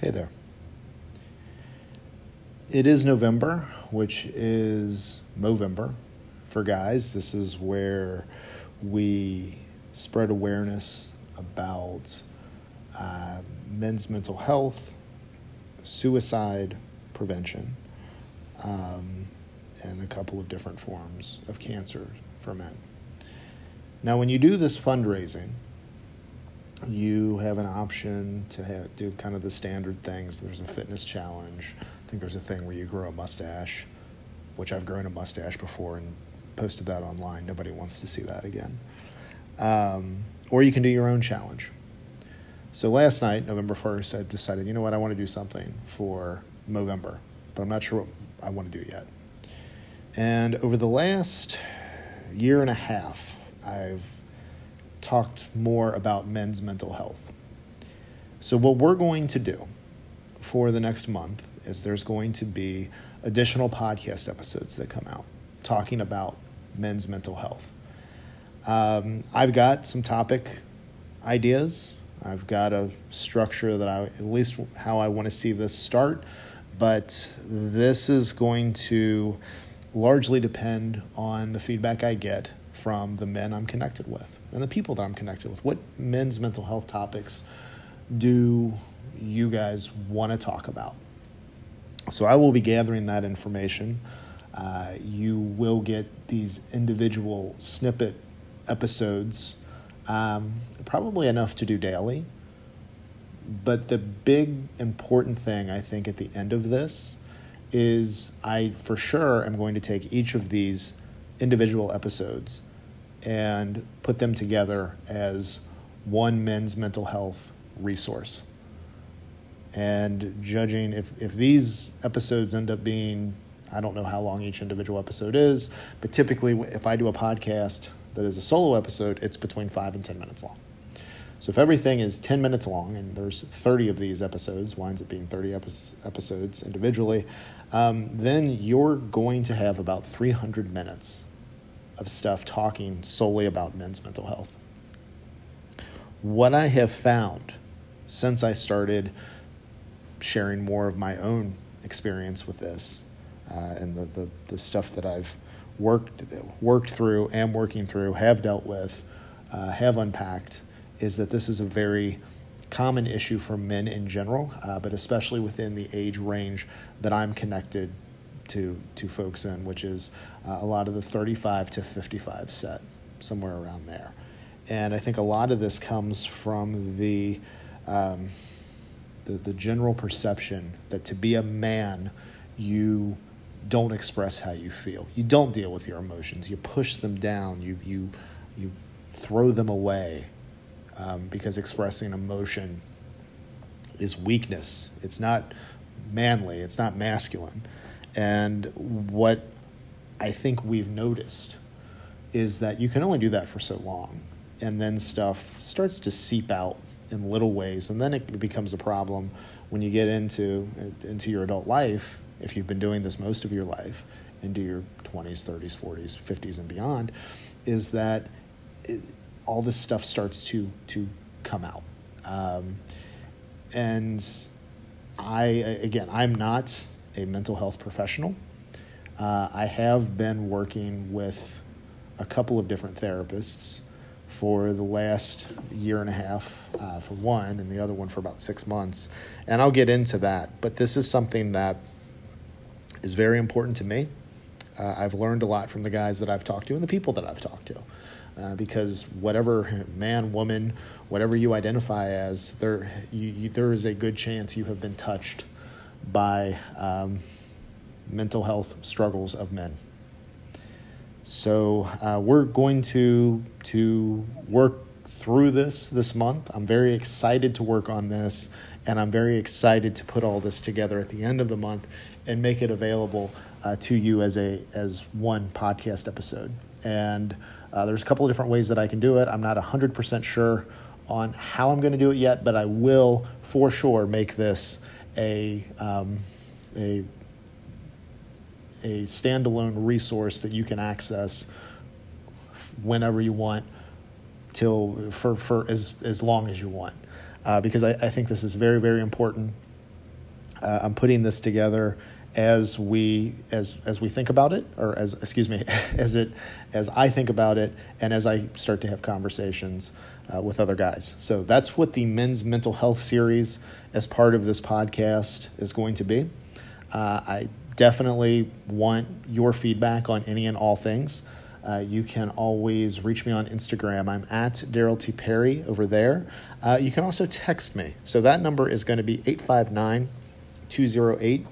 Hey there. It is November, which is Movember for guys. This is where we spread awareness about uh, men's mental health, suicide prevention, um, and a couple of different forms of cancer for men. Now, when you do this fundraising, you have an option to have, do kind of the standard things. There's a fitness challenge. I think there's a thing where you grow a mustache, which I've grown a mustache before and posted that online. Nobody wants to see that again. Um, or you can do your own challenge. So last night, November 1st, I decided, you know what, I want to do something for Movember, but I'm not sure what I want to do yet. And over the last year and a half, I've talked more about men's mental health. So, what we're going to do for the next month is there's going to be additional podcast episodes that come out talking about men's mental health. Um, I've got some topic ideas. I've got a structure that I, at least how I want to see this start, but this is going to largely depend on the feedback I get from the men I'm connected with and the people that I'm connected with. What men's mental health topics do you guys want to talk about? So I will be gathering that information. Uh, you will get these individual snippet episodes, um, probably enough to do daily. But the big important thing I think at the end of this is I for sure am going to take each of these individual episodes and put them together as one men's mental health resource. And judging if, if these episodes end up being, I don't know how long each individual episode is, but typically if I do a podcast that is a solo episode, it's between five and 10 minutes long. So if everything is 10 minutes long, and there's 30 of these episodes, winds up being 30 episodes individually, um, then you're going to have about 300 minutes of stuff talking solely about men's mental health. What I have found since I started sharing more of my own experience with this uh, and the, the, the, stuff that I've worked, worked through, am working through, have dealt with, uh, have unpacked, is that this is a very common issue for men in general, uh, but especially within the age range that I'm connected to to folks in, which is uh, a lot of the 35 to 55 set, somewhere around there. And I think a lot of this comes from the um, the, the general perception that to be a man, you don't express how you feel. You don't deal with your emotions. You push them down. You you you throw them away um, because expressing emotion is weakness. It's not manly. It's not masculine. And what I think we've noticed is that you can only do that for so long. And then stuff starts to seep out in little ways. And then it becomes a problem when you get into, into your adult life, if you've been doing this most of your life, into your 20s, 30s, 40s, 50s, and beyond, is that all this stuff starts to, to come out. Um, and I, again, I'm not a mental health professional. Uh, I have been working with a couple of different therapists for the last year and a half uh, for one, and the other one for about six months. And I'll get into that. But this is something that is very important to me. Uh, I've learned a lot from the guys that I've talked to and the people that I've talked to. Uh, because whatever man, woman, whatever you identify as, there you, you, there is a good chance you have been touched by um, mental health struggles of men. So uh, we're going to to work through this this month. I'm very excited to work on this, and I'm very excited to put all this together at the end of the month and make it available uh, to you as a as one podcast episode. And uh, there's a couple of different ways that I can do it. I'm not 100% sure on how I'm going to do it yet, but I will for sure make this a um, a a standalone resource that you can access whenever you want till for, for as, as long as you want uh, because I, I think this is very very important Uh, I'm putting this together as we as as we think about it or as excuse me as it as I think about it and as I start to have conversations uh, with other guys. So that's what the men's mental health series as part of this podcast is going to be. Uh, I definitely want your feedback on any and all things. Uh, you can always reach me on Instagram. I'm at Daryl T. Perry over there. Uh, you can also text me. So that number is going to be 859 208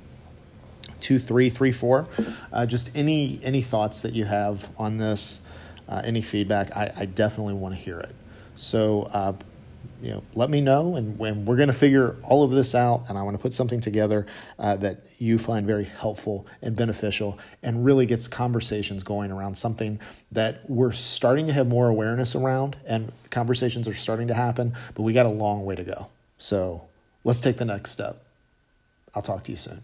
2334. Uh, just any any thoughts that you have on this, uh, any feedback, I, I definitely want to hear it. So, uh, you know, let me know, and when we're going to figure all of this out, and I want to put something together uh, that you find very helpful and beneficial, and really gets conversations going around something that we're starting to have more awareness around, and conversations are starting to happen, but we got a long way to go. So, let's take the next step. I'll talk to you soon.